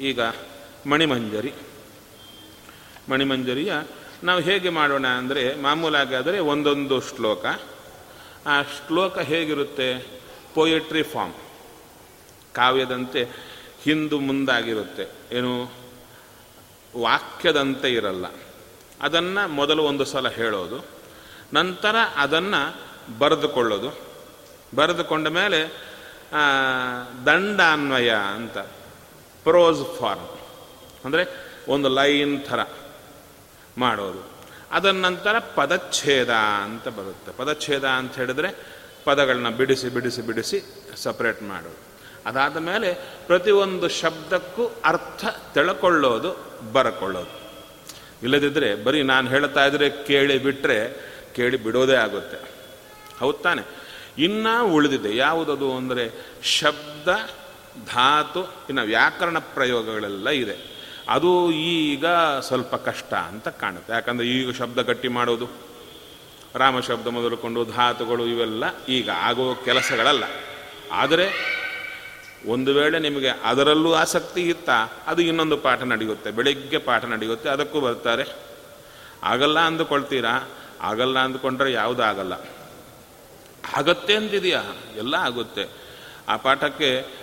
ಈಗ ಮಣಿಮಂಜರಿ. ಮಣಿಮಂಜರಿಯ ನಾವು ಹೇಗೆ ಮಾಡೋಣ ಅಂದರೆ ಮಾಮೂಲಾಗಿ ಆದರೆ ಒಂದೊಂದು ಶ್ಲೋಕ. ಆ ಶ್ಲೋಕ ಹೇಗಿರುತ್ತೆ? ಪೊಯೆಟ್ರಿ ಫಾರ್ಮ್ ಕಾವ್ಯದಂತೆ ಹಿಂದು ಮುಂದಾಗಿರುತ್ತೆ. ಏನು? ವಾಕ್ಯದಂತೆ ಇರಲ್ಲ. ಅದನ್ನು ಮೊದಲು ಒಂದು ಸಲ ಹೇಳೋದು. ನಂತರ ಅದನ್ನು ಬರೆದುಕೊಳ್ಳೋದು. ಬರೆದುಕೊಂಡ ಮೇಲೆ ದಂಡಾನ್ವಯ ಅಂತ. ಪ್ರೋಸ್ ಫಾರ್ಮ್ ಅಂದರೆ ಒಂದು ಲೈನ್ ಥರ ಮಾಡೋದು. ಅದರ ನಂತರ ಪದಚ್ಛೇದ ಅಂತ ಬರುತ್ತೆ. ಪದಚ್ಛೇದ ಅಂತ ಹೇಳಿದ್ರೆ ಪದಗಳನ್ನ ಬಿಡಿಸಿ ಬಿಡಿಸಿ ಬಿಡಿಸಿ ಸಪ್ರೇಟ್ ಮಾಡೋದು. ಅದಾದ ಮೇಲೆ ಪ್ರತಿಯೊಂದು ಶಬ್ದಕ್ಕೂ ಅರ್ಥ ತಿಳ್ಕೊಳ್ಳೋದು, ಬರಕೊಳ್ಳೋದು. ಇಲ್ಲದಿದ್ದರೆ ಬರೀ ನಾನು ಹೇಳ್ತಾ ಇದ್ರೆ ಕೇಳಿ ಬಿಟ್ಟರೆ ಕೇಳಿ ಬಿಡೋದೇ ಆಗುತ್ತೆ. ಹೌದು ತಾನೆ? ಇನ್ನೂ ಉಳಿದಿದೆ. ಯಾವುದದು ಅಂದರೆ ಶಬ್ದ ಧಾತು, ಇನ್ನು ವ್ಯಾಕರಣ ಪ್ರಯೋಗಗಳೆಲ್ಲ ಇದೆ. ಅದು ಈಗ ಸ್ವಲ್ಪ ಕಷ್ಟ ಅಂತ ಕಾಣುತ್ತೆ. ಯಾಕಂದರೆ ಈಗ ಶಬ್ದ ಗಟ್ಟಿ ಮಾಡೋದು, ರಾಮ ಶಬ್ದ ಮೊದಲುಕೊಂಡು ಧಾತುಗಳು ಇವೆಲ್ಲ ಈಗ ಆಗೋ ಕೆಲಸಗಳಲ್ಲ. ಆದರೆ ಒಂದು ವೇಳೆ ನಿಮಗೆ ಅದರಲ್ಲೂ ಆಸಕ್ತಿ ಇತ್ತಾ, ಅದು ಇನ್ನೊಂದು ಪಾಠ ನಡೆಯುತ್ತೆ, ಬೆಳಿಗ್ಗೆ ಪಾಠ ನಡೆಯುತ್ತೆ, ಅದಕ್ಕೂ ಬರ್ತಾರೆ. ಆಗಲ್ಲ ಅಂದುಕೊಳ್ತೀರಾ? ಆಗಲ್ಲ ಅಂದುಕೊಂಡ್ರೆ ಯಾವುದೂ ಆಗಲ್ಲ. ಆಗತ್ತೆ ಅಂತಿದೆಯಾ ಎಲ್ಲ ಆಗುತ್ತೆ. ಆ ಪಾಠಕ್ಕೆ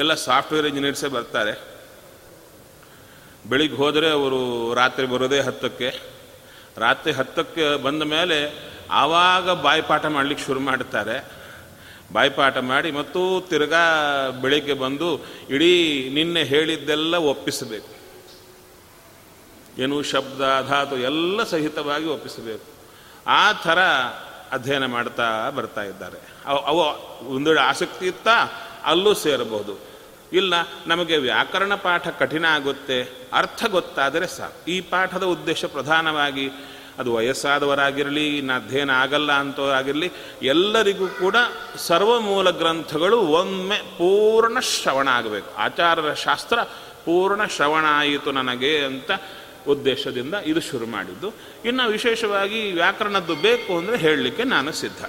ಎಲ್ಲ ಸಾಫ್ಟ್ವೇರ್ ಇಂಜಿನಿಯರ್ಸೇ ಬರ್ತಾರೆ. ಬೆಳಿಗ್ಗೆ ಹೋದರೆ ಅವರು ರಾತ್ರಿ ಬರೋದೇ ಹತ್ತಕ್ಕೆ. ರಾತ್ರಿ ಹತ್ತಕ್ಕೆ ಬಂದ ಮೇಲೆ ಆವಾಗ ಬಾಯಿಪಾಠ ಮಾಡಲಿಕ್ಕೆ ಶುರು ಮಾಡ್ತಾರೆ. ಬಾಯಿಪಾಠ ಮಾಡಿ ಮತ್ತು ತಿರ್ಗಾ ಬೆಳಿಗ್ಗೆ ಬಂದು ಇಡೀ ನಿನ್ನೆ ಹೇಳಿದ್ದೆಲ್ಲ ಒಪ್ಪಿಸಬೇಕು. ಏನು ಶಬ್ದ, ಧಾತು ಎಲ್ಲ ಸಹಿತವಾಗಿ ಒಪ್ಪಿಸಬೇಕು. ಆ ಥರ ಅಧ್ಯಯನ ಮಾಡ್ತಾ ಬರ್ತಾ ಇದ್ದಾರೆ. ಅವು ಅವು ಒಂದು ಆಸಕ್ತಿ ಇತ್ತಾ ಅಲ್ಲೂ ಸೇರಬಹುದು. ಇಲ್ಲ ನಮಗೆ ವ್ಯಾಕರಣ ಪಾಠ ಕಠಿಣ ಆಗುತ್ತೆ, ಅರ್ಥ ಗೊತ್ತಾದರೆ ಸಾಕು. ಈ ಪಾಠದ ಉದ್ದೇಶ ಪ್ರಧಾನವಾಗಿ, ಅದು ವಯಸ್ಸಾದವರಾಗಿರಲಿ, ಇನ್ನು ಅಧ್ಯಯನ ಆಗಲ್ಲ ಅಂತವರಾಗಿರಲಿ, ಎಲ್ಲರಿಗೂ ಕೂಡ ಸರ್ವಮೂಲ ಗ್ರಂಥಗಳು ಒಮ್ಮೆ ಪೂರ್ಣ ಶ್ರವಣ ಆಗಬೇಕು. ಆಚಾರ್ಯರ ಶಾಸ್ತ್ರ ಪೂರ್ಣ ಶ್ರವಣ ಆಯಿತು ನನಗೆ ಅಂತ ಉದ್ದೇಶದಿಂದ ಇದು ಶುರು ಮಾಡಿದ್ದು. ಇನ್ನು ವಿಶೇಷವಾಗಿ ವ್ಯಾಕರಣದ್ದು ಬೇಕು ಅಂದರೆ ಹೇಳಲಿಕ್ಕೆ ನಾನು ಸಿದ್ಧ.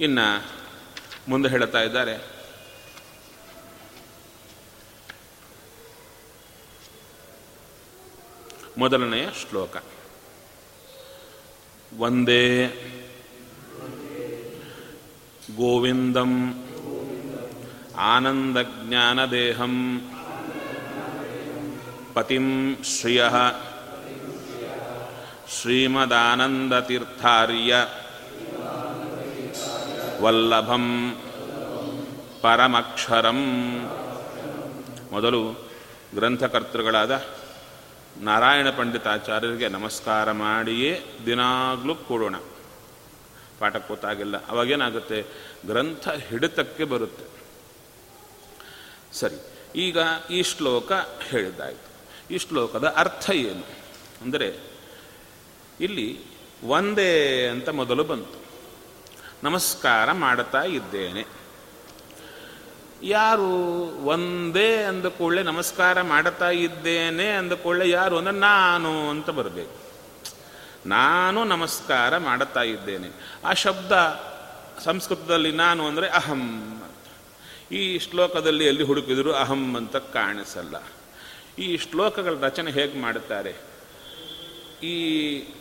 ಇನ್ನು ಮುಂದೆ ಹೇಳ್ತಾ ಇದ್ದಾರೆ ಮೊದಲನೆಯ ಶ್ಲೋಕ. ವಂದೇ ಗೋವಿಂದಂ ಆನಂದಜ್ಞಾನದೇಹಂ ಪತಿಂ ಶ್ರಿಯ ಶ್ರೀಮದಾನಂದತೀರ್ಥಾರ್ಯ ವಲ್ಲಭಂ ಪರಮಕ್ಷರಂ. ಮೊದಲು ಗ್ರಂಥಕರ್ತೃಗಳಾದ ನಾರಾಯಣ ಪಂಡಿತಾಚಾರ್ಯರಿಗೆ ನಮಸ್ಕಾರ ಮಾಡಿಯೇ ದಿನಾಗಲೂ ಕೂಡೋಣ. ಪಾಠ ಕೂತಾಗಿಲ್ಲ. ಅವಾಗೇನಾಗುತ್ತೆ? ಗ್ರಂಥ ಹಿಡಿತಕ್ಕೆ ಬರುತ್ತೆ. ಸರಿ, ಈಗ ಈ ಶ್ಲೋಕ ಹೇಳಿದ್ದಾಯಿತು. ಈ ಶ್ಲೋಕದ ಅರ್ಥ ಏನು? ಅಂದರೆ, ಇಲ್ಲಿ ಒಂದೇ ಅಂತ ಮೊದಲು ಬಂತು. ನಮಸ್ಕಾರ ಮಾಡುತ್ತಾ ಇದ್ದೇನೆ. ಯಾರು ಒಂದೇ ಅಂದ ಕೂಡಲೇ ನಮಸ್ಕಾರ ಮಾಡುತ್ತಾ ಇದ್ದೇನೆ ಅಂದ ಕೂಡಲೇ ಯಾರು ಅಂದರೆ ನಾನು ಅಂತ ಬರಬೇಕು. ನಾನು ನಮಸ್ಕಾರ ಮಾಡುತ್ತಾ ಇದ್ದೇನೆ. ಆ ಶಬ್ದ ಸಂಸ್ಕೃತದಲ್ಲಿ ನಾನು ಅಂದರೆ ಅಹಂ ಈ ಶ್ಲೋಕದಲ್ಲಿ ಎಲ್ಲಿ ಹುಡುಕಿದ್ರು ಅಹಂ ಅಂತ ಕಾಣಿಸಲ್ಲ. ಈ ಶ್ಲೋಕಗಳ ರಚನೆ ಹೇಗೆ ಮಾಡುತ್ತಾರೆ ಈ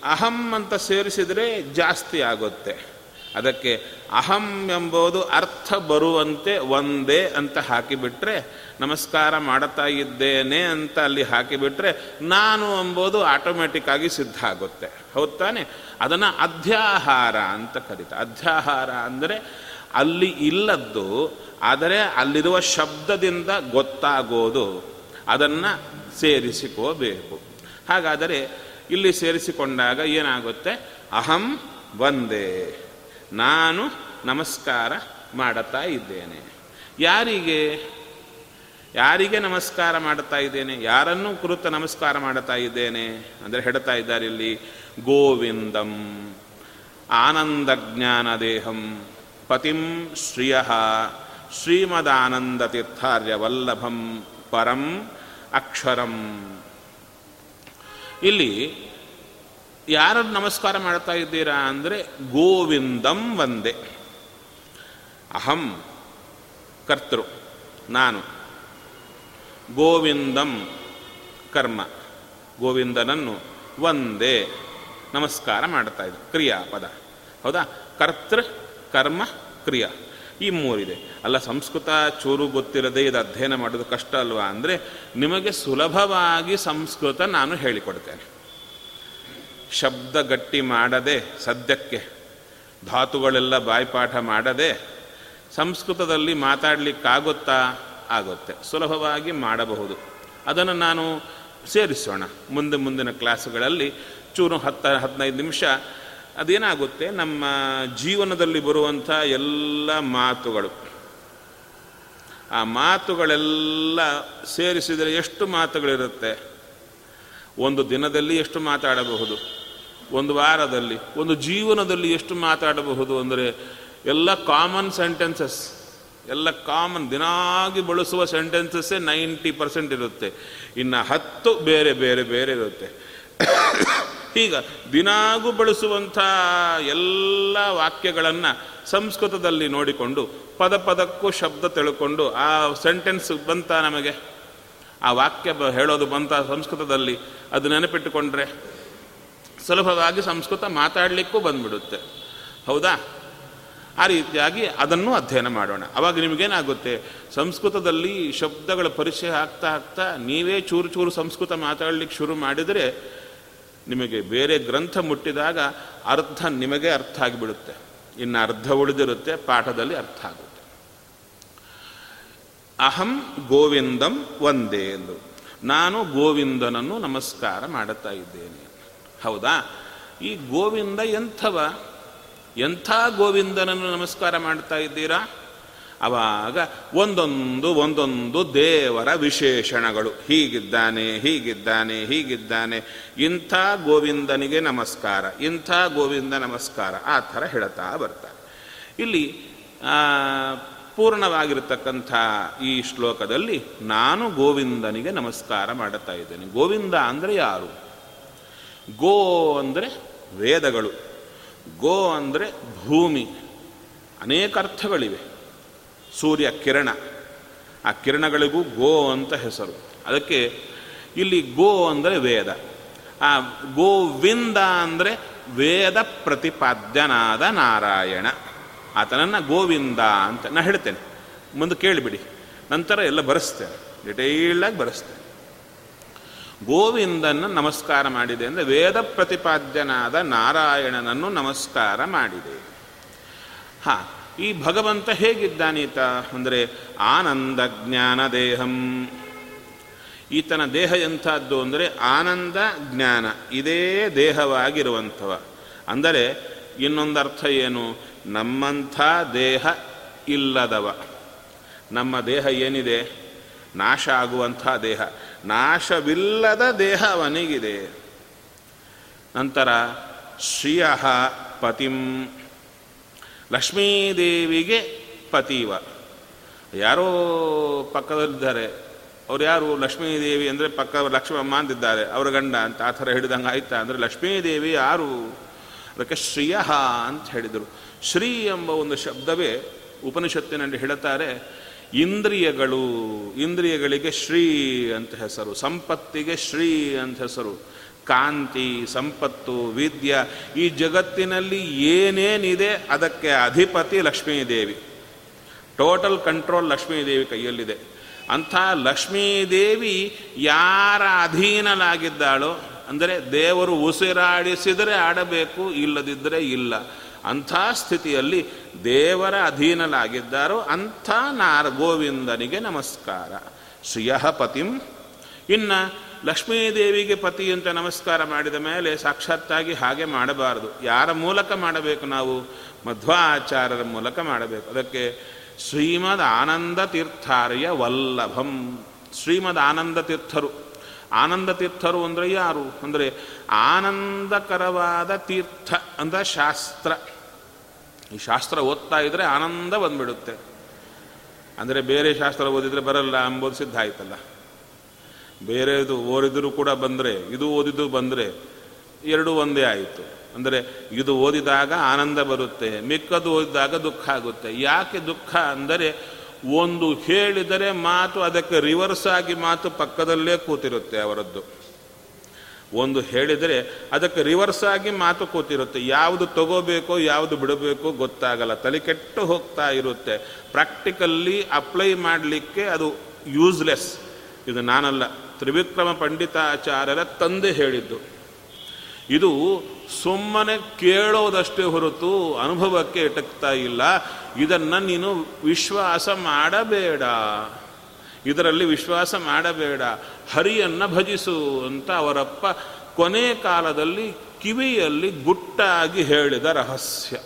ಅಹಂ ಅಂತ ಸೇರಿಸಿದರೆ ಜಾಸ್ತಿ ಆಗುತ್ತೆ. ಅದಕ್ಕೆ ಅಹಂ ಎಂಬುದು ಅರ್ಥ ಬರುವಂತೆ ಒಂದೇ ಅಂತ ಹಾಕಿಬಿಟ್ರೆ, ನಮಸ್ಕಾರ ಮಾಡುತ್ತಾ ಇದ್ದೇನೆ ಅಂತ ಅಲ್ಲಿ ಹಾಕಿಬಿಟ್ರೆ, ನಾನು ಎಂಬುದು ಆಟೋಮೆಟಿಕ್ ಆಗಿ ಸಿದ್ಧ ಆಗುತ್ತೆ. ಹೌದು ತಾನೆ? ಅದನ್ನು ಅಧ್ಯಾಹಾರ ಅಂತ ಕರೀತಾರೆ. ಅಧ್ಯಾಹಾರ ಅಂದರೆ ಅಲ್ಲಿ ಇಲ್ಲದ್ದು, ಆದರೆ ಅಲ್ಲಿರುವ ಶಬ್ದದಿಂದ ಗೊತ್ತಾಗೋದು, ಅದನ್ನು ಸೇರಿಸಿಕೋಬೇಕು. ಹಾಗಾದರೆ ಇಲ್ಲಿ ಸೇರಿಸಿಕೊಂಡಾಗ ಏನಾಗುತ್ತೆ? ಅಹಂ ಒಂದೇ. ನಾನು ನಮಸ್ಕಾರ ಮಾಡುತ್ತಾ ಇದ್ದೇನೆ. ಯಾರಿಗೆ? ಯಾರಿಗೆ ನಮಸ್ಕಾರ ಮಾಡುತ್ತಾ ಇದ್ದೇನೆ? ಯಾರನ್ನು ಕುರಿತು ನಮಸ್ಕಾರ ಮಾಡುತ್ತಾ ಇದ್ದೇನೆ? ಅಂದರೆ ಹೇಳ್ತಾ ಇದ್ದಾರೆ ಇಲ್ಲಿ, ಗೋವಿಂದಂ ಆನಂದ ಜ್ಞಾನ ದೇಹಂ ಪತಿಂ ಶ್ರಿಯ ಶ್ರೀಮದಾನಂದ ತೀರ್ಥಾರ್ಯವಲ್ಲಭಂ ಪರಂ ಅಕ್ಷರಂ. ಇಲ್ಲಿ ಯಾರನ್ನು ನಮಸ್ಕಾರ ಮಾಡ್ತಾ ಇದ್ದೀರಾ ಅಂದರೆ ಗೋವಿಂದಂ ವಂದೆ. ಅಹಂ ಕರ್ತೃ, ನಾನು. ಗೋವಿಂದಂ ಕರ್ಮ, ಗೋವಿಂದನನ್ನು ಒಂದೇ ನಮಸ್ಕಾರ ಮಾಡ್ತಾ ಕ್ರಿಯಾ ಕ್ರಿಯಾಪದ. ಹೌದಾ? ಕರ್ತೃ, ಕರ್ಮ, ಕ್ರಿಯಾ. ಈ ಮೂರಿದೆ. ಅಲ್ಲ, ಸಂಸ್ಕೃತ ಚೂರು ಗೊತ್ತಿರದೆ ಇದು ಅಧ್ಯಯನ ಮಾಡೋದು ಕಷ್ಟ ಅಲ್ವಾ ಅಂದರೆ ನಿಮಗೆ ಸುಲಭವಾಗಿ ಸಂಸ್ಕೃತ ನಾನು ಹೇಳಿಕೊಡ್ತೇನೆ. ಶಬ್ದ ಗಟ್ಟಿ ಮಾಡದೆ ಸದ್ಯಕ್ಕೆ ಧಾತುಗಳೆಲ್ಲ ಬಾಯ್ಪಾಠ ಮಾಡದೆ ಸಂಸ್ಕೃತದಲ್ಲಿ ಮಾತಾಡಲಿಕ್ಕಾಗುತ್ತಾ ಆಗುತ್ತೆ. ಸುಲಭವಾಗಿ ಮಾಡಬಹುದು. ಅದನ್ನು ನಾನು ಸೇರಿಸೋಣ. ಮುಂದೆ ಮುಂದಿನ ಕ್ಲಾಸ್ಗಳಲ್ಲಿ ಚೂರು ಹತ್ತ ಹದಿನೈದು ನಿಮಿಷ ಅದೇನಾಗುತ್ತೆ? ನಮ್ಮ ಜೀವನದಲ್ಲಿ ಬರುವಂಥ ಎಲ್ಲ ಮಾತುಗಳು. ಆ ಮಾತುಗಳೆಲ್ಲ ಸೇರಿಸಿದರೆ ಎಷ್ಟು ಮಾತುಗಳಿರುತ್ತೆ? ಒಂದು ದಿನದಲ್ಲಿ ಎಷ್ಟು ಮಾತಾಡಬಹುದು? ಒಂದು ವಾರದಲ್ಲಿ, ಒಂದು ಜೀವನದಲ್ಲಿ ಎಷ್ಟು ಮಾತಾಡಬಹುದು ಅಂದರೆ ಎಲ್ಲ ಕಾಮನ್ ಸೆಂಟೆನ್ಸಸ್ ಎಲ್ಲ ಕಾಮನ್ ದಿನಾಗಿ ಬಳಸುವ ಸೆಂಟೆನ್ಸಸ್ಸೇ ನೈಂಟಿ ಪರ್ಸೆಂಟ್ ಇರುತ್ತೆ. ಇನ್ನು ಹತ್ತು ಬೇರೆ ಬೇರೆ ಬೇರೆ ಇರುತ್ತೆ. ಈಗ ದಿನಾಗೂ ಬಳಸುವಂಥ ಎಲ್ಲ ವಾಕ್ಯಗಳನ್ನು ಸಂಸ್ಕೃತದಲ್ಲಿ ನೋಡಿಕೊಂಡು ಪದ ಪದಕ್ಕೂ ಶಬ್ದ ತಿಳ್ಕೊಂಡು ಆ ಸೆಂಟೆನ್ಸ್ ಬಂತ ನಮಗೆ? ಆ ವಾಕ್ಯ ಹೇಳೋದು ಬಂತ ಸಂಸ್ಕೃತದಲ್ಲಿ, ಅದು ನೆನಪಿಟ್ಟುಕೊಂಡ್ರೆ ಸುಲಭವಾಗಿ ಸಂಸ್ಕೃತ ಮಾತಾಡಲಿಕ್ಕೂ ಬಂದ್ಬಿಡುತ್ತೆ. ಹೌದಾ? ಆ ರೀತಿಯಾಗಿ ಅದನ್ನು ಅಧ್ಯಯನ ಮಾಡೋಣ. ಅವಾಗ ನಿಮಗೇನಾಗುತ್ತೆ? ಸಂಸ್ಕೃತದಲ್ಲಿ ಶಬ್ದಗಳ ಪರಿಚಯ ಆಗ್ತಾ ಆಗ್ತಾ ನೀವೇ ಚೂರು ಚೂರು ಸಂಸ್ಕೃತ ಮಾತಾಡಲಿಕ್ಕೆ ಶುರು ಮಾಡಿದರೆ ನಿಮಗೆ ಬೇರೆ ಗ್ರಂಥ ಮುಟ್ಟಿದಾಗ ಅರ್ಥ ನಿಮಗೆ ಅರ್ಥ ಆಗಿಬಿಡುತ್ತೆ. ಇನ್ನು ಅರ್ಧ ಉಳಿದಿರುತ್ತೆ, ಪಾಠದಲ್ಲಿ ಅರ್ಥ ಆಗುತ್ತೆ. ಅಹಂ ಗೋವಿಂದಂ ಒಂದೇ ಎಂದು. ನಾನು ಗೋವಿಂದನನ್ನು ನಮಸ್ಕಾರ ಮಾಡುತ್ತಾ ಇದ್ದೇನೆ. ಹೌದಾ? ಈ ಗೋವಿಂದ ಎಂಥವ? ಎಂಥ ಗೋವಿಂದನನ್ನು ನಮಸ್ಕಾರ ಮಾಡ್ತಾ ಇದ್ದೀರಾ? ಅವಾಗ ಒಂದೊಂದು ಒಂದೊಂದು ದೇವರ ವಿಶೇಷಣಗಳು. ಹೀಗಿದ್ದಾನೆ ಹೀಗಿದ್ದಾನೆ ಹೀಗಿದ್ದಾನೆ. ಇಂಥ ಗೋವಿಂದನಿಗೆ ನಮಸ್ಕಾರ, ಇಂಥ ಗೋವಿಂದ ನಮಸ್ಕಾರ. ಆ ಥರ ಹೇಳ್ತಾ ಬರ್ತಾರೆ. ಇಲ್ಲಿ ಪೂರ್ಣವಾಗಿರತಕ್ಕಂಥ ಈ ಶ್ಲೋಕದಲ್ಲಿ ನಾನು ಗೋವಿಂದನಿಗೆ ನಮಸ್ಕಾರ ಮಾಡುತ್ತಾ ಇದ್ದೇನೆ. ಗೋವಿಂದ ಅಂದರೆ ಯಾರು? ಗೋ ಅಂದರೆ ವೇದಗಳು. ಗೋ ಅಂದರೆ ಭೂಮಿ. ಅನೇಕ ಅರ್ಥಗಳಿವೆ. ಸೂರ್ಯ ಕಿರಣ. ಆ ಕಿರಣಗಳಿಗೂ ಗೋ ಅಂತ ಹೆಸರು. ಅದಕ್ಕೆ ಇಲ್ಲಿ ಗೋ ಅಂದರೆ ವೇದ. ಆ ಗೋವಿಂದ ಅಂದರೆ ವೇದ ಪ್ರತಿಪಾದ್ಯನಾದ ನಾರಾಯಣ. ಆತನನ್ನು ಗೋವಿಂದ ಅಂತ ನಾನು ಹೇಳ್ತೇನೆ. ಮುಂದೆ ಕೇಳಿಬಿಡಿ. ನಂತರ ಎಲ್ಲ ಬರೆಸ್ತೇನೆ. ಡಿಟೇಲ್ಡಾಗಿ ಬರೆಸ್ತೇನೆ. ಗೋವಿಂದನ ನಮಸ್ಕಾರ ಮಾಡಿದೆ ಅಂದರೆ ವೇದ ಪ್ರತಿಪಾದ್ಯನಾದ ನಾರಾಯಣನನ್ನು ನಮಸ್ಕಾರ ಮಾಡಿದೆ. ಹಾ, ಈ ಭಗವಂತ ಹೇಗಿದ್ದಾನೀತ? ಅಂದರೆ ಆನಂದ ಜ್ಞಾನ ದೇಹಂ. ಈತನ ದೇಹ ಎಂಥದ್ದು ಅಂದರೆ ಆನಂದ ಜ್ಞಾನ. ಇದೇ ದೇಹವಾಗಿರುವಂಥವ. ಅಂದರೆ ಇನ್ನೊಂದು ಅರ್ಥ ಏನು? ನಮ್ಮಂಥ ದೇಹ ಇಲ್ಲದವ. ನಮ್ಮ ದೇಹ ಏನಿದೆ? ನಾಶ ಆಗುವಂಥ ದೇಹ. ನಾಶವಿಲ್ಲದ ದೇಹ ಅವನಿಗಿದೆ. ನಂತರ ಶ್ರಿಯ ಪತಿಂ. ಲಕ್ಷ್ಮೀದೇವಿಗೆ ಪತಿವ. ಯಾರೋ ಪಕ್ಕದಲ್ಲಿದ್ದಾರೆ. ಅವ್ರು ಯಾರು? ಲಕ್ಷ್ಮೀದೇವಿ ಅಂದರೆ ಪಕ್ಕ ಲಕ್ಷ್ಮಮ್ಮ ಅಂತಿದ್ದಾರೆ. ಅವರ ಗಂಡ ಅಂತ ಆ ಥರ ಹಿಡಿದಂಗೆ ಆಯ್ತಾ? ಅಂದರೆ ಲಕ್ಷ್ಮೀದೇವಿ ಯಾರು? ಅದಕ್ಕೆ ಶ್ರಿಯ ಅಂತ ಹೇಳಿದರು. ಶ್ರೀ ಎಂಬ ಒಂದು ಶಬ್ದವೇ ಉಪನಿಷತ್ತಿನಲ್ಲಿ ಹೇಳುತ್ತಾರೆ, ಇಂದ್ರಿಯಗಳು, ಇಂದ್ರಿಯಗಳಿಗೆ ಶ್ರೀ ಅಂತ ಹೆಸರು, ಸಂಪತ್ತಿಗೆ ಶ್ರೀ ಅಂತ ಹೆಸರು, ಕಾಂತಿ, ಸಂಪತ್ತು, ವಿದ್ಯೆ, ಈ ಜಗತ್ತಿನಲ್ಲಿ ಏನೇನಿದೆ ಅದಕ್ಕೆ ಅಧಿಪತಿ ಲಕ್ಷ್ಮೀದೇವಿ. ಟೋಟಲ್ ಕಂಟ್ರೋಲ್ ಲಕ್ಷ್ಮೀದೇವಿ ಕೈಯಲ್ಲಿದೆ. ಅಂಥ ಲಕ್ಷ್ಮೀದೇವಿ ಯಾರ ಅಧೀನಲಾಗಿದ್ದಾಳೋ ಅಂದರೆ ದೇವರು ಉಸಿರಾಡಿಸಿದರೆ ಆಡಬೇಕು, ಇಲ್ಲದಿದ್ದರೆ ಇಲ್ಲ. ಅಂಥ ಸ್ಥಿತಿಯಲ್ಲಿ ದೇವರ ಅಧೀನಲಾಗಿದ್ದಾರೋ ಅಂಥ ನಾರ ಗೋವಿಂದನಿಗೆ ನಮಸ್ಕಾರ. ಶ್ರಿಯ ಪತಿಂ. ಇನ್ನು ಲಕ್ಷ್ಮೀದೇವಿಗೆ ಪತಿ ಅಂತ ನಮಸ್ಕಾರ ಮಾಡಿದ ಮೇಲೆ ಸಾಕ್ಷಾತ್ತಾಗಿ ಹಾಗೆ ಮಾಡಬಾರದು. ಯಾರ ಮೂಲಕ ಮಾಡಬೇಕು ನಾವು? ಮಧ್ವಾಚಾರ್ಯರ ಮೂಲಕ ಮಾಡಬೇಕು. ಅದಕ್ಕೆ ಶ್ರೀಮದ್ ಆನಂದ ತೀರ್ಥಾರ್ಯ ವಲ್ಲಭಂ. ಶ್ರೀಮದ್ ಆನಂದ ತೀರ್ಥರು. ಆನಂದ ತೀರ್ಥರು ಅಂದರೆ ಯಾರು? ಅಂದರೆ ಆನಂದಕರವಾದ ತೀರ್ಥ ಅಂದ ಶಾಸ್ತ್ರ. ಈ ಶಾಸ್ತ್ರ ಓದ್ತಾ ಇದ್ರೆ ಆನಂದ ಬಂದ್ಬಿಡುತ್ತೆ. ಅಂದರೆ ಬೇರೆ ಶಾಸ್ತ್ರ ಓದಿದರೆ ಬರಲ್ಲ ಅಂಬೋದು ಸಿದ್ಧ ಆಯ್ತಲ್ಲ. ಬೇರೆದು ಓದಿದರೂ ಕೂಡ ಬಂದರೆ, ಇದು ಓದಿದ್ದು ಬಂದರೆ ಎರಡೂ ಒಂದೇ ಆಯಿತು. ಅಂದರೆ ಇದು ಓದಿದಾಗ ಆನಂದ ಬರುತ್ತೆ, ಮಿಕ್ಕದು ಓದಿದಾಗ ದುಃಖ ಆಗುತ್ತೆ. ಯಾಕೆ ದುಃಖ ಅಂದರೆ ಒಂದು ಹೇಳಿದರೆ ಮಾತು ಅದಕ್ಕೆ ರಿವರ್ಸ್ ಆಗಿ ಮಾತು ಪಕ್ಕದಲ್ಲೇ ಕೂತಿರುತ್ತೆ ಅವರದ್ದು. ಒಂದು ಹೇಳಿದರೆ ಅದಕ್ಕೆ ರಿವರ್ಸ್ ಆಗಿ ಮಾತು ಕೂತಿರುತ್ತೆ. ಯಾವುದು ತಗೋಬೇಕೋ, ಯಾವುದು ಬಿಡಬೇಕೋ ಗೊತ್ತಾಗಲ್ಲ. ತಲೆ ಕೆಟ್ಟು ಹೋಗ್ತಾ ಇರುತ್ತೆ. ಪ್ರಾಕ್ಟಿಕಲ್ಲಿ ಅಪ್ಲೈ ಮಾಡಲಿಕ್ಕೆ ಅದು ಯೂಸ್ಲೆಸ್ ಇದು ನಾನಲ್ಲ. ತ್ರಿವಿಕ್ರಮ ಪಂಡಿತಾಚಾರ್ಯರ ತಂದೆ ಹೇಳಿದ್ದು. ಇದು ಸುಮ್ಮನೆ ಕೇಳೋದಷ್ಟೇ ಹೊರತು ಅನುಭವಕ್ಕೆ ಎಟಕ್ತಾ ಇಲ್ಲ. ಇದನ್ನು ನೀನು ವಿಶ್ವಾಸ ಮಾಡಬೇಡ. ಇದರಲ್ಲಿ ವಿಶ್ವಾಸ ಮಾಡಬೇಡ. ಹರಿಯನ್ನು ಭಜಿಸು ಅಂತ ಅವರಪ್ಪ ಕೊನೆ ಕಾಲದಲ್ಲಿ ಕಿವಿಯಲ್ಲಿ ಗುಟ್ಟಾಗಿ ಹೇಳಿದ ರಹಸ್ಯ,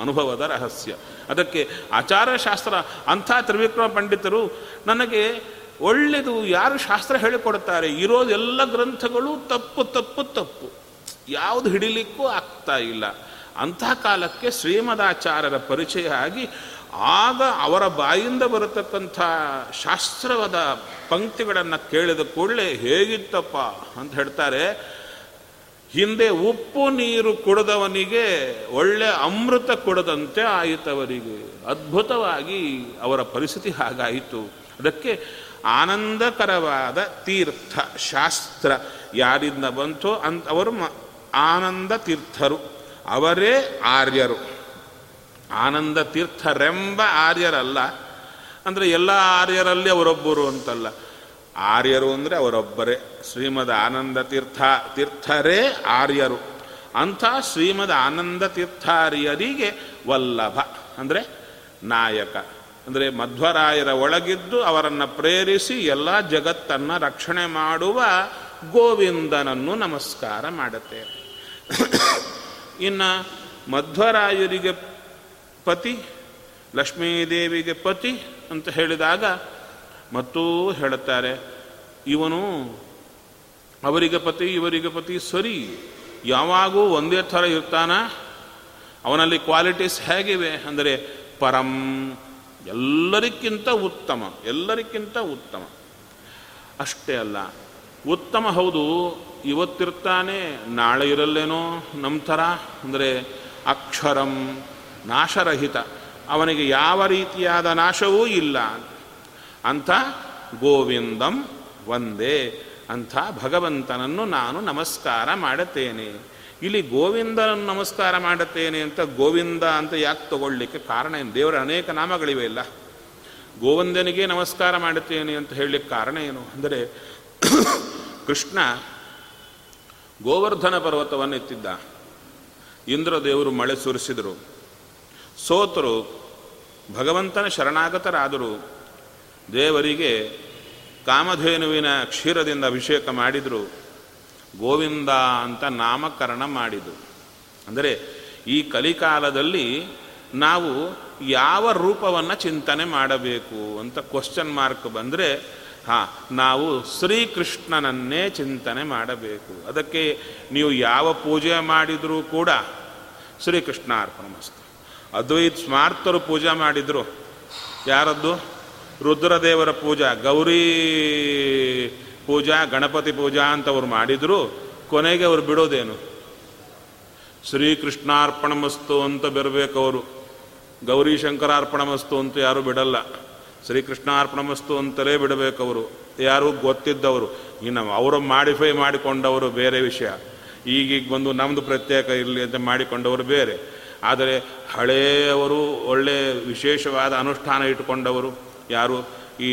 ಅನುಭವದ ರಹಸ್ಯ. ಅದಕ್ಕೆ ಆಚಾರಶಾಸ್ತ್ರ, ಅಂಥ ತ್ರಿವಿಕ್ರಮ ಪಂಡಿತರು ನನಗೆ ಒಳ್ಳೆಯದು ಯಾರು ಶಾಸ್ತ್ರ ಹೇಳಿಕೊಡ್ತಾರೆ ಇರೋದೆಲ್ಲ ಗ್ರಂಥಗಳು ತಪ್ಪು ತಪ್ಪು ತಪ್ಪು. ಯಾವುದು ಹಿಡಿಲಿಕ್ಕೂ ಆಗ್ತಾ ಇಲ್ಲ. ಅಂತಹ ಕಾಲಕ್ಕೆ ಶ್ರೀಮದಾಚಾರ್ಯರ ಪರಿಚಯ ಆಗಿ ಆಗ ಅವರ ಬಾಯಿಂದ ಬರತಕ್ಕಂಥ ಶಾಸ್ತ್ರವಾದ ಪಂಕ್ತಿಗಳನ್ನು ಕೇಳಿದ ಕೂಡಲೇ ಹೇಗಿತ್ತಪ್ಪ ಅಂತ ಹೇಳ್ತಾರೆ, ಹಿಂದೆ ಉಪ್ಪು ನೀರು ಕುಡಿದವನಿಗೆ ಒಳ್ಳೆ ಅಮೃತ ಕುಡದಂತೆ ಆಯಿತವರಿಗೆ. ಅದ್ಭುತವಾಗಿ ಅವರ ಪರಿಸ್ಥಿತಿ ಹಾಗಾಯಿತು. ಅದಕ್ಕೆ ಆನಂದಕರವಾದ ತೀರ್ಥ ಶಾಸ್ತ್ರ ಯಾರಿಂದ ಬಂತೋ ಅಂತ, ಅವರು ಆನಂದ ತೀರ್ಥರು. ಅವರೇ ಆರ್ಯರು. ಆನಂದ ತೀರ್ಥರೆಂಬ ಆರ್ಯರಲ್ಲ. ಅಂದರೆ ಎಲ್ಲ ಆರ್ಯರಲ್ಲಿ ಅವರೊಬ್ಬರು ಅಂತಲ್ಲ. ಆರ್ಯರು ಅಂದರೆ ಅವರೊಬ್ಬರೇ. ಶ್ರೀಮದ್ ಆನಂದ ತೀರ್ಥ, ತೀರ್ಥರೇ ಆರ್ಯರು. ಅಂಥ ಶ್ರೀಮದ್ ಆನಂದ ತೀರ್ಥಾರ್ಯರಿಗೆ ವಲ್ಲಭ, ಅಂದರೆ ನಾಯಕ. ಅಂದರೆ ಮಧ್ವರಾಯರ ಒಳಗಿದ್ದು ಅವರನ್ನು ಪ್ರೇರಿಸಿ ಎಲ್ಲ ಜಗತ್ತನ್ನು ರಕ್ಷಣೆ ಮಾಡುವ ಗೋವಿಂದನನ್ನು ನಮಸ್ಕಾರ ಮಾಡುತ್ತೇವೆ. ಇನ್ನು ಮಧ್ವರಾಯರಿಗೆ ಪತಿ, ಲಕ್ಷ್ಮೀದೇವಿಗೆ ಪತಿ ಅಂತ ಹೇಳಿದಾಗ ಮತ್ತೂ ಹೇಳುತ್ತಾರೆ, ಇವನು ಅವರಿಗೆ ಪತಿ, ಇವರಿಗೆ ಪತಿ ಸರಿ, ಯಾವಾಗೂ ಒಂದೇ ಥರ ಇರ್ತಾನ? ಅವನಲ್ಲಿ ಕ್ವಾಲಿಟೀಸ್ ಹೇಗಿವೆ? ಅಂದರೆ ಪರಂ ಎಲ್ಲರಿಗಿಂತ ಉತ್ತಮ ಎಲ್ಲರಿಗಿಂತ ಉತ್ತಮ. ಅಷ್ಟೇ ಅಲ್ಲ, ಉತ್ತಮ ಹೌದು ಇವತ್ತಿರ್ತಾನೆ, ನಾಳೆ ಇರಲ್ಲೇನೋ ನಮ್ಮ ಥರ? ಅಂದರೆ ಅಕ್ಷರಂ ನಾಶರಹಿತ. ಅವನಿಗೆ ಯಾವ ರೀತಿಯಾದ ನಾಶವೂ ಇಲ್ಲ. ಅಂಥ ಗೋವಿಂದಂ ಒಂದೇ ಅಂಥ ಭಗವಂತನನ್ನು ನಾನು ನಮಸ್ಕಾರ ಮಾಡುತ್ತೇನೆ ಇಲ್ಲಿ ಗೋವಿಂದನನ್ನು ನಮಸ್ಕಾರ ಮಾಡುತ್ತೇನೆ ಅಂತ ಗೋವಿಂದ ಅಂತ ಯಾಕೆ ತಗೊಳ್ಳಿಕ್ಕೆ ಕಾರಣ ಏನು? ದೇವರ ಅನೇಕ ನಾಮಗಳಿವೆ ಇಲ್ಲ ಗೋವಿಂದನಿಗೆ ನಮಸ್ಕಾರ ಮಾಡುತ್ತೇನೆ ಅಂತ ಹೇಳಲಿಕ್ಕೆ ಕಾರಣ ಏನು? ಅಂದರೆ ಕೃಷ್ಣ ಗೋವರ್ಧನ ಪರ್ವತವನ್ನು ಎತ್ತಿದ್ದ. ಇಂದ್ರದೇವರು ಮಳೆ ಸುರಿಸಿದರು. ಸೋತರು ಭಗವಂತನ ಶರಣಾಗತರಾದರು. ದೇವರಿಗೆ ಕಾಮಧೇನುವಿನ ಕ್ಷೀರದಿಂದ ಅಭಿಷೇಕ ಮಾಡಿದರು. ಗೋವಿಂದ ಅಂತ ನಾಮಕರಣ ಮಾಡಿದರು ಅಂದರೆ ಈ ಕಲಿಕಾಲದಲ್ಲಿ ನಾವು ಯಾವ ರೂಪವನ್ನು ಚಿಂತನೆ ಮಾಡಬೇಕು ಅಂತ ಕ್ವಶನ್ ಮಾರ್ಕ್ ಬಂದರೆ ಹಾಂ, ನಾವು ಶ್ರೀಕೃಷ್ಣನನ್ನೇ ಚಿಂತನೆ ಮಾಡಬೇಕು. ಅದಕ್ಕೆ ನೀವು ಯಾವ ಪೂಜೆ ಮಾಡಿದರೂ ಕೂಡ ಶ್ರೀಕೃಷ್ಣ ಅರ್ಪಣಮಸ್ತು ಅದ್ವೈತ್ ಸ್ಮಾರ್ತರು ಪೂಜೆ ಮಾಡಿದರು. ಯಾರದ್ದು? ರುದ್ರದೇವರ ಪೂಜಾ, ಗೌರಿ ಪೂಜಾ, ಗಣಪತಿ ಪೂಜಾ ಅಂತ ಅವ್ರು ಮಾಡಿದರು. ಕೊನೆಗೆ ಅವರು ಬಿಡೋದೇನು? ಶ್ರೀಕೃಷ್ಣಾರ್ಪಣಮಸ್ತು ಅಂತ ಬರಬೇಕು ಅವರು. ಗೌರಿ ಶಂಕರಾರ್ಪಣಮಸ್ತು ಅಂತ ಯಾರೂ ಬಿಡಲ್ಲ. ಶ್ರೀಕೃಷ್ಣಾರ್ಪಣಮಸ್ತು ಅಂತಲೇ ಬಿಡಬೇಕವರು. ಯಾರು ಗೊತ್ತಿದ್ದವರು. ಇನ್ನು ಅವರು ಮಾಡಿಫೈ ಮಾಡಿಕೊಂಡವರು ಬೇರೆ ವಿಷಯ. ಈಗೀಗ ಬಂದು ನಮ್ಮದು ಪ್ರತ್ಯೇಕ ಇರಲಿ ಅಂತ ಮಾಡಿಕೊಂಡವರು ಬೇರೆ. ಆದರೆ ಹಳೆಯವರು ಒಳ್ಳೆಯ ವಿಶೇಷವಾದ ಅನುಷ್ಠಾನ ಇಟ್ಟುಕೊಂಡವರು ಯಾರು? ಈ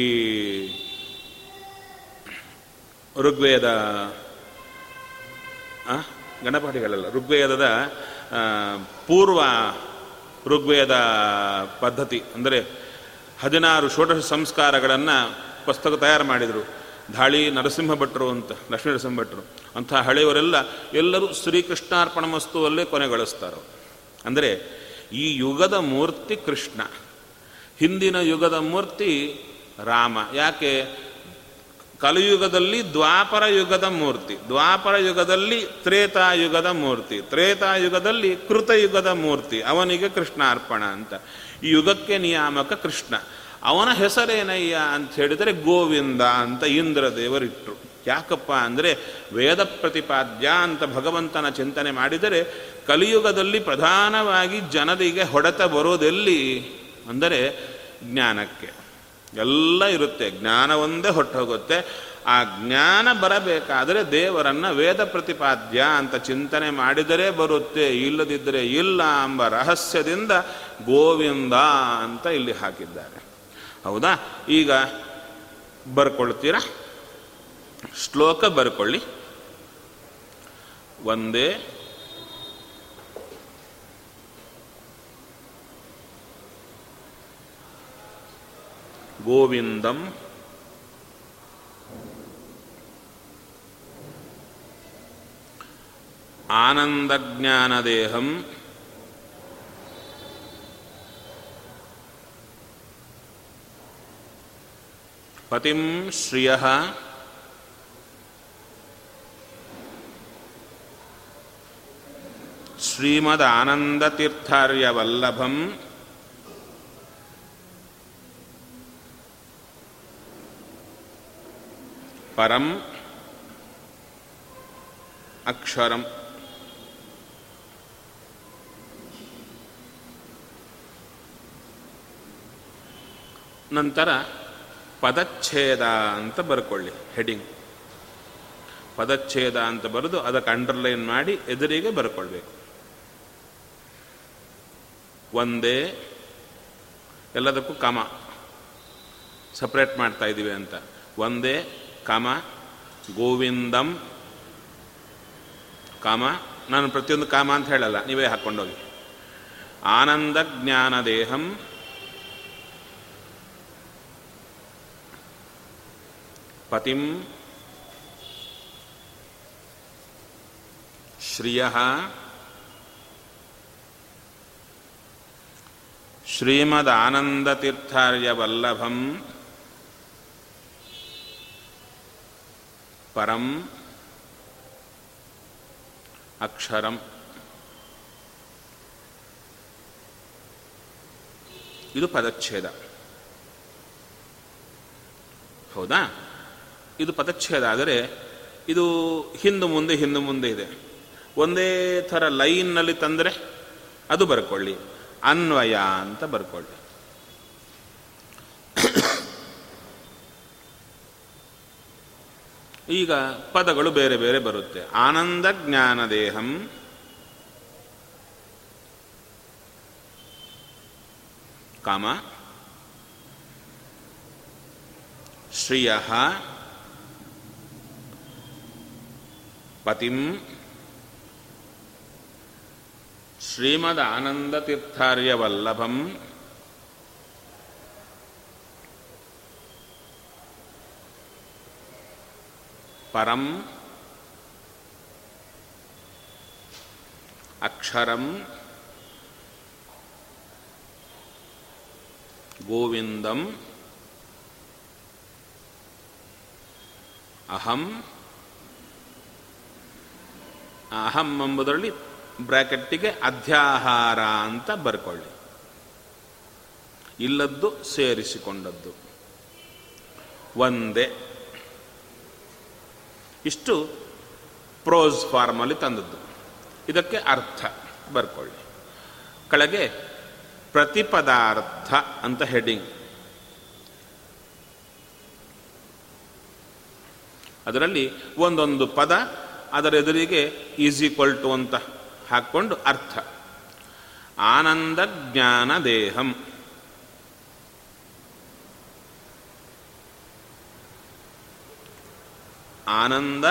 ಋಗ್ವೇದ? ಗಣಪಾಠಿಗಳಲ್ಲ ಋಗ್ವೇದದ ಪೂರ್ವ ಋಗ್ವೇದ ಪದ್ಧತಿ. ಅಂದರೆ ಹದಿನಾರು ಷೋಡಶ ಸಂಸ್ಕಾರಗಳನ್ನು ಪುಸ್ತಕ ತಯಾರು ಮಾಡಿದರು. ಧಾಳಿ ನರಸಿಂಹ ಭಟ್ರು ಅಂತ, ಲಕ್ಷ್ಮೀ ನರಸಿಂಹ ಭಟ್ರು. ಅಂಥ ಹಳೆಯವರೆಲ್ಲ ಎಲ್ಲರೂ ಶ್ರೀಕೃಷ್ಣಾರ್ಪಣ ವಸ್ತುವಲ್ಲೇ ಕೊನೆಗೊಳಿಸ್ತಾರೆ ಅಂದರೆ ಈ ಯುಗದ ಮೂರ್ತಿ ಕೃಷ್ಣ, ಹಿಂದಿನ ಯುಗದ ಮೂರ್ತಿ ರಾಮ. ಯಾಕೆ? ಕಲಿಯುಗದಲ್ಲಿ ದ್ವಾಪರ ಯುಗದ ಮೂರ್ತಿ, ದ್ವಾಪರ ಯುಗದಲ್ಲಿ ತ್ರೇತಾಯುಗದ ಮೂರ್ತಿ ತ್ರೇತಾಯುಗದಲ್ಲಿ ಕೃತಯುಗದ ಮೂರ್ತಿ, ಅವನಿಗೆ ಕೃಷ್ಣಾರ್ಪಣ ಅಂತ. ಯುಗಕ್ಕೆ ನಿಯಾಮಕ ಕೃಷ್ಣ. ಅವನ ಹೆಸರೇನಯ್ಯ ಅಂತ ಹೇಳಿದರೆ ಗೋವಿಂದ ಅಂತ ಇಂದ್ರದೇವರಿಟ್ಟರು ಯಾಕಪ್ಪ ಅಂದರೆ ವೇದ ಪ್ರತಿಪಾದ್ಯ ಅಂತ ಭಗವಂತನ ಚಿಂತನೆ ಮಾಡಿದರೆ ಕಲಿಯುಗದಲ್ಲಿ ಪ್ರಧಾನವಾಗಿ ಜನರಿಗೆ ಹೊಡೆತ ಬರೋದೆಲ್ಲಿ? ಅಂದರೆ ಜ್ಞಾನಕ್ಕೆ. ಎಲ್ಲ ಇರುತ್ತೆ. ಜ್ಞಾನವೊಂದೇ ಒಂದೇ ಹೊರಟೋಗುತ್ತೆ ಆ ಜ್ಞಾನ ಬರಬೇಕಾದರೆ ದೇವರನ್ನು ವೇದ ಪ್ರತಿಪಾದ್ಯ ಅಂತ ಚಿಂತನೆ ಮಾಡಿದರೆ ಬರುತ್ತೆ. ಇಲ್ಲದಿದ್ದರೆ ಇಲ್ಲ ಎಂಬ ರಹಸ್ಯದಿಂದ ಗೋವಿಂದ ಅಂತ ಇಲ್ಲಿ ಹಾಕಿದ್ದಾರೆ. ಹೌದಾ? ಈಗ ಬರ್ಕೊಳ್ತೀರಾ? ಶ್ಲೋಕ ಬರ್ಕೊಳ್ಳಿ. ಒಂದೇ. ಗೋವಿಂದಂ. ಆನಂದಜ್ಞಾನದೇಹಂ. ಪತಿಂ ಶ್ರಿಯ ಶ್ರೀಮದಾನಂದತೀರ್ಥಾರ್ಯವಲ್ಲಭಂ ಪರಂ ಅಕ್ಷರಂ ನಂತರ ಪದಚ್ಛೇದ ಅಂತ ಬರ್ಕೊಳ್ಳಿ, ಹೆಡಿಂಗ್. ಪದಚ್ಛೇದ ಅಂತ ಬರೆದು ಅದಕ್ಕೆ ಅಂಡರ್ಲೈನ್ ಮಾಡಿ ಎದುರಿಗೆ ಬರ್ಕೊಳ್ಬೇಕು. ಒಂದೇ, ಎಲ್ಲದಕ್ಕೂ ಕಮ. ಸಪ್ರೇಟ್ ಮಾಡ್ತಾ ಇದ್ದೀವಿ ಅಂತ. ಒಂದೇ, ಕಮ, ಗೋವಿಂದಂ, ಕಾಮ. ನಾನು ಪ್ರತಿಯೊಂದು ಕಾಮ ಅಂತ ಹೇಳಲ್ಲ, ನೀವೇ ಹಾಕ್ಕೊಂಡೋಗಿ ಆನಂದ ಜ್ಞಾನ ದೇಹಂ ಪತಿಂ ಶ್ರಿಯ ಶ್ರೀಮದಾನಂದತೀರ್ಥಾರ್ಯವಲ್ಲಭಂ ಪರಂ ಅಕ್ಷರಂ ಇದು ಪದಚ್ಛೇದ. ಹೌದಾ? ಇದು ಪದಚ್ಛೇದ ಆದರೆ ಇದು ಹಿಂದು ಮುಂದೆ ಹಿಂದು ಮುಂದೆ ಇದೆ. ಒಂದೇ ಥರ ಲೈನ್ನಲ್ಲಿ ತಂದರೆ ಅದು ಬರ್ಕೊಳ್ಳಿ. ಅನ್ವಯ ಅಂತ ಬರ್ಕೊಳ್ಳಿ. ಈಗ ಪದಗಳು ಬೇರೆ ಬೇರೆ ಬರುತ್ತೆ. ಆನಂದ ಜ್ಞಾನ ದೇಹಂ. ಕಾಮ. ಶ್ರಿಯ. ಪತಿಂ ಶ್ರೀಮದ್ ಆನಂದ ತೀರ್ಥಾರ್ಯವಲ್ಲಭಂ ಪರಂ ಅಕ್ಷರಂ ಗೋವಿಂದಂ ಅಹಂ ಅಹಂ ಎಂಬುದರಲ್ಲಿ ಬ್ರ್ಯಾಕೆಟ್ಟಿಗೆ ಅಧ್ಯಾಹಾರ ಅಂತ ಬರ್ಕೊಳ್ಳಿ. ಇಲ್ಲದ್ದು ಸೇರಿಸಿಕೊಂಡದ್ದು. ಒಂದೇ. ಇಷ್ಟು ಪ್ರೋಸ್ ಫಾರ್ಮಲ್ಲಿ ತಂದದ್ದು. ಇದಕ್ಕೆ ಅರ್ಥ ಬರ್ಕೊಳ್ಳಿ. ಕೆಳಗೆ ಪ್ರತಿಪದಾರ್ಥ ಅಂತ ಹೆಡಿಂಗ್. ಅದರಲ್ಲಿ ಒಂದೊಂದು ಪದ ಅದರ ಎದುರಿಗೆ ಈಸ್ ಕೊಲ್ಟು ಅಂತ ಹಾಕ್ಕೊಂಡು ಅರ್ಥ. ಆನಂದ ಜ್ಞಾನ ದೇಹಂ. ಆನಂದ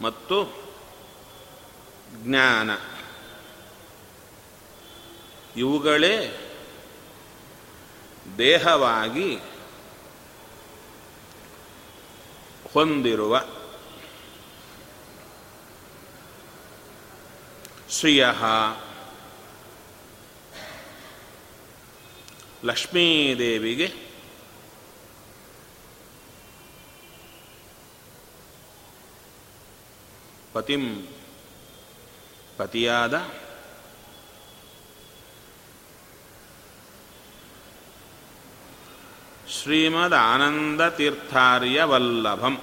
ಮತ್ತು ಜ್ಞಾನ. ಇವುಗಳೇ ದೇಹವಾಗಿ ಹೊಂದಿರುವ ಶ್ರಿಯ ಲಕ್ಷ್ಮೀದೇವಿಗೆ ಪತಿಂ ಪತಿಯಾದ ಶ್ರೀಮದ್ ಆನಂದ ತೀರ್ಥಾರ್ಯ ವಲ್ಲಭಂ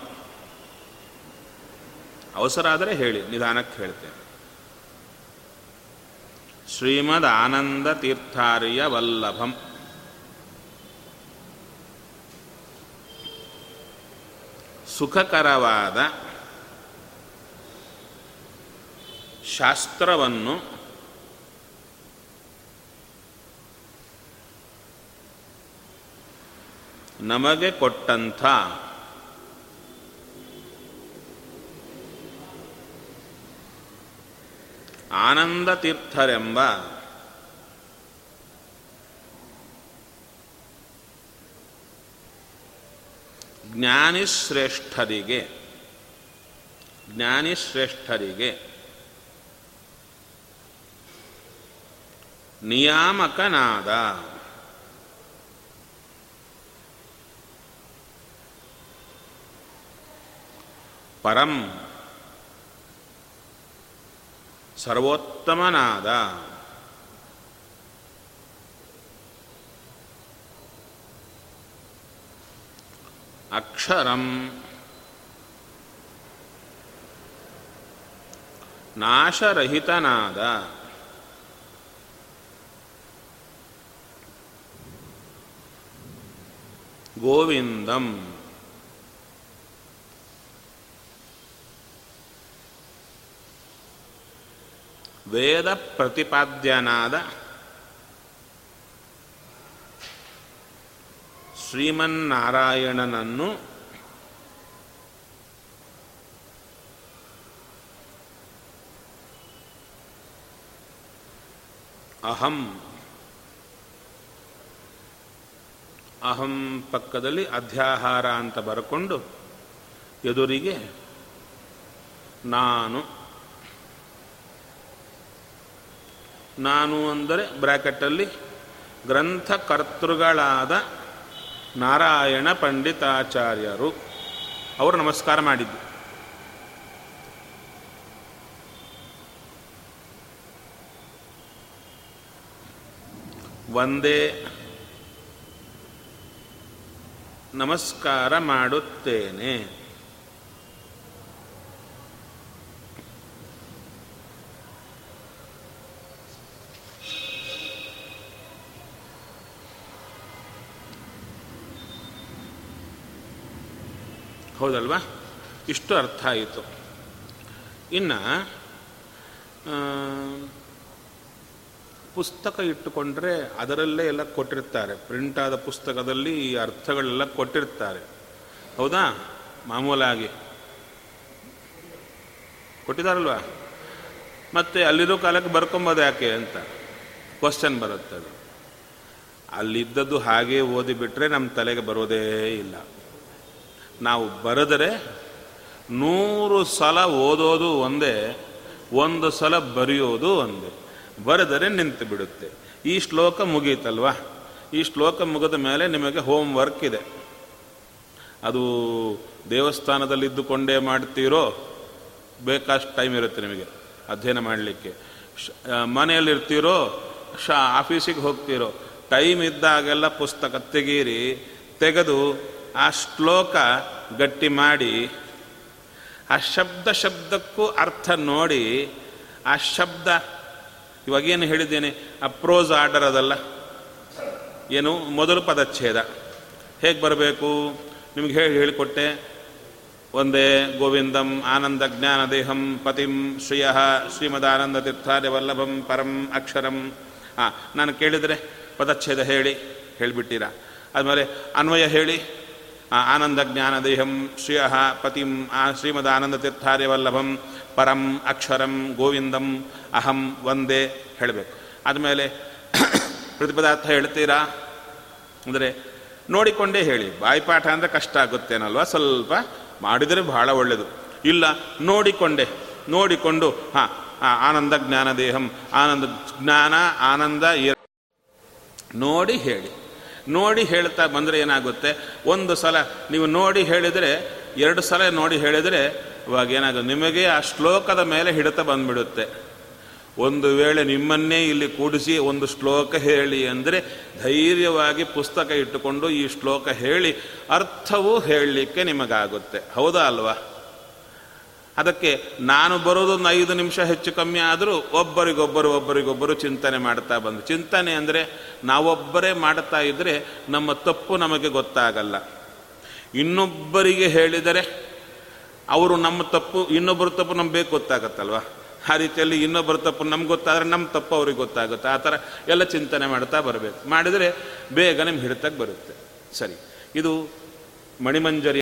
ಅವಸರ ಆದರೆ ಹೇಳಿ, ನಿಧಾನಕ್ಕೆ ಹೇಳ್ತೇನೆ. ಶ್ರೀಮದ್ ಆನಂದ ತೀರ್ಥಾರ್ಯ ವಲ್ಲಭಂ ಸುಖಕರವಾದ ಶಾಸ್ತ್ರವನ್ನು ನಮಗೆ ಕೊಟ್ಟಂಥ ಆನಂದ ತೀರ್ಥರೆಂಬ ಜ್ಞಾನಿಶ್ರೇಷ್ಠರಿಗೆ ಜ್ಞಾನಿಶ್ರೇಷ್ಠರಿಗೆ ನಿಯಾಮಕನಾದ ಪರಂ ಸರ್ವೋತ್ತಮನಾದ. ಅಕ್ಷರಂ ನಾಶರಹಿತನಾದ. ಗೋವಿಂದಂ ವೇದ ಪ್ರತಿಪಾದ್ಯನಾದ ಶ್ರೀಮನ್ನಾರಾಯಣನನ್ನು ಅಹಂ ಅಹಂ ಪಕ್ಕದಲ್ಲಿ ಅಧ್ಯಾಹಾರ ಅಂತ ಬರ್ಕೊಂಡು ಎದುರಿಗೆ ನಾನು ನಾನು ಅಂದರೆ ಬ್ರ್ಯಾಕೆಟಲ್ಲಿ ಗ್ರಂಥಕರ್ತೃಗಳಾದ ನಾರಾಯಣ ಪಂಡಿತಾಚಾರ್ಯರು. ಅವರು ನಮಸ್ಕಾರ ಮಾಡಿದ್ದು. ಒಂದೇ ನಮಸ್ಕಾರ ಮಾಡುತ್ತೇನೆ. ಹೌದಲ್ವಾ? ಇಷ್ಟು ಅರ್ಥ ಆಯಿತು. ಇನ್ನು ಪುಸ್ತಕ ಇಟ್ಟುಕೊಂಡ್ರೆ ಅದರಲ್ಲೇ ಎಲ್ಲ ಕೊಟ್ಟಿರ್ತಾರೆ. ಪ್ರಿಂಟ್ ಆದ ಪುಸ್ತಕದಲ್ಲಿ ಈ ಅರ್ಥಗಳೆಲ್ಲ ಕೊಟ್ಟಿರ್ತಾರೆ. ಹೌದಾ? ಮಾಮೂಲಾಗಿ. ಕೊಟ್ಟಿದಾರಲ್ವಾ ಮತ್ತೆ ಅಲ್ಲಿರೋ ಕಾಲಕ್ಕೆ ಬರ್ಕೊಂಬೋದು ಯಾಕೆ ಅಂತ? ಕ್ವಶನ್ ಬರುತ್ತೆ ಅದು ಅಲ್ಲಿದ್ದದ್ದು ಹಾಗೆ ಓದಿಬಿಟ್ರೆ ನಮ್ಮ ತಲೆಗೆ ಬರೋದೇ ಇಲ್ಲ. ನಾವು ಬರೆದರೆ ನೂರು ಸಲ ಓದೋದು ಒಂದೇ, ಒಂದು ಸಲ ಬರೆಯೋದು ಒಂದೇ. ಬರೆದರೆ ನಿಂತು ಬಿಡುತ್ತೆ. ಈ ಶ್ಲೋಕ ಮುಗೀತಲ್ವಾ? ಈ ಶ್ಲೋಕ ಮುಗಿದ ಮೇಲೆ ನಿಮಗೆ ಹೋಮ್ ವರ್ಕ್ ಇದೆ. ಅದು ದೇವಸ್ಥಾನದಲ್ಲಿದ್ದುಕೊಂಡೇ ಮಾಡ್ತೀರೋ? ಬೇಕಾಷ್ಟು ಟೈಮ್ ಇರುತ್ತೆ ನಿಮಗೆ ಅಧ್ಯಯನ ಮಾಡಲಿಕ್ಕೆ. ಮನೆಯಲ್ಲಿರ್ತೀರೋ? ಶಾ, ಆಫೀಸಿಗೆ ಹೋಗ್ತೀರೋ? ಟೈಮ್ ಇದ್ದಾಗೆಲ್ಲ ಪುಸ್ತಕ ತೆಗೀರಿ, ತೆಗೆದು ಆ ಶ್ಲೋಕ ಗಟ್ಟಿ ಮಾಡಿ, ಆ ಶಬ್ದ ಶಬ್ದಕ್ಕೂ ಅರ್ಥ ನೋಡಿ, ಆ ಶಬ್ದ ಇವಾಗೇನು ಹೇಳಿದ್ದೇನೆ, ಆ ಪ್ರೋಸ್ ಆರ್ಡರ್ ಅದಲ್ಲ. ಏನು, ಮೊದಲು ಪದಚ್ಛೇದ. ಹೇಗೆ ಬರಬೇಕು? ನಿಮ್ಗೆ ಹೇಳಿ, ಹೇಳಿಕೊಟ್ಟೆ. ಒಂದೇ ಗೋವಿಂದಂ ಆನಂದ ಜ್ಞಾನ ದೇಹಂ ಪತಿಂ ಶ್ರಿಯ ಶ್ರೀಮದಾನಂದ ತೀರ್ಥಾರ್ಯ ವಲ್ಲಭಂ ಪರಂ ಅಕ್ಷರಂ. ಹಾಂ ನಾನು ಕೇಳಿದರೆ ಪದಚ್ಛೇದ ಹೇಳಿ, ಹೇಳಿಬಿಟ್ಟಿರ. ಆದಮೇಲೆ ಅನ್ವಯ ಹೇಳಿ ಆನಂದ ಜ್ಞಾನ ದೇಹಂ ಶ್ರಿಯ ಪತಿಂ ಆ ಶ್ರೀಮದ್ ಆನಂದ ತೀರ್ಥಾರ್ಯ ವಲ್ಲಭಂ ಪರಂ ಅಕ್ಷರಂ ಗೋವಿಂದಂ ಅಹಂ ಒಂದೇ ಹೇಳಬೇಕು. ಆದಮೇಲೆ ಪ್ರತಿಪದಾರ್ಥ ಹೇಳ್ತೀರಾ? ಅಂದರೆ ನೋಡಿಕೊಂಡೇ ಹೇಳಿ. ಬಾಯಿಪಾಠ ಅಂದರೆ ಕಷ್ಟ ಆಗುತ್ತೇನಲ್ವ? ಸ್ವಲ್ಪ ಮಾಡಿದರೆ ಬಹಳ ಒಳ್ಳೆಯದು ಇಲ್ಲ, ನೋಡಿಕೊಂಡೆ. ನೋಡಿಕೊಂಡು, ಹಾಂ ಆನಂದ ಜ್ಞಾನ ದೇಹಂ ಆನಂದ ಜ್ಞಾನ ಆನಂದ ನೋಡಿ ಹೇಳಿ. ನೋಡಿ ಹೇಳ್ತಾ ಬಂದರೆ ಏನಾಗುತ್ತೆ? ಒಂದು ಸಲ ನೀವು ನೋಡಿ ಹೇಳಿದರೆ, ಎರಡು ಸಲ ನೋಡಿ ಹೇಳಿದರೆ ಇವಾಗ ಏನಾಗುತ್ತೆ? ನಿಮಗೆ ಆ ಶ್ಲೋಕದ ಮೇಲೆ ಹಿಡಿತ ಬಂದ್ಬಿಡುತ್ತೆ. ಒಂದು ವೇಳೆ ನಿಮ್ಮನ್ನೇ ಇಲ್ಲಿ ಕೂಡಿಸಿ ಒಂದು ಶ್ಲೋಕ ಹೇಳಿ ಅಂದರೆ ಧೈರ್ಯವಾಗಿ ಪುಸ್ತಕ ಇಟ್ಟುಕೊಂಡು ಈ ಶ್ಲೋಕ ಹೇಳಿ ಅರ್ಥವೂ ಹೇಳಲಿಕ್ಕೆ ನಿಮಗಾಗುತ್ತೆ. ಹೌದಾ ಅಲ್ವಾ? ಅದಕ್ಕೆ ನಾನು ಬರೋದೊಂದು ಐದು ನಿಮಿಷ ಹೆಚ್ಚು ಕಮ್ಮಿ ಆದರೂ ಒಬ್ಬರಿಗೊಬ್ಬರು ಒಬ್ಬರಿಗೊಬ್ಬರು ಚಿಂತನೆ ಮಾಡ್ತಾ ಬಂದು ಚಿಂತನೆ ಅಂದರೆ ನಾವೊಬ್ಬರೇ ಮಾಡ್ತಾ ಇದ್ದರೆ ನಮ್ಮ ತಪ್ಪು ನಮಗೆ ಗೊತ್ತಾಗಲ್ಲ. ಇನ್ನೊಬ್ಬರಿಗೆ ಹೇಳಿದರೆ ಅವರು ನಮ್ಮ ತಪ್ಪು, ಇನ್ನೊಬ್ಬರ ತಪ್ಪು ನಮ್ಗೆ ಬೇಕು ಗೊತ್ತಾಗತ್ತಲ್ವ? ಆ ರೀತಿಯಲ್ಲಿ ಇನ್ನೊಬ್ಬರ ತಪ್ಪು ನಮ್ಗೆ ಗೊತ್ತಾದರೆ ನಮ್ಮ ತಪ್ಪು ಅವ್ರಿಗೆ ಗೊತ್ತಾಗುತ್ತೆ. ಆ ಥರ ಎಲ್ಲ ಚಿಂತನೆ ಮಾಡ್ತಾ ಬರಬೇಕು. ಮಾಡಿದರೆ ಬೇಗ ನಿಮ್ಮ ಹಿಡಿತಕ್ಕೆ ಬರುತ್ತೆ. ಸರಿ. ಇದು ಮಣಿಮಂಜರಿ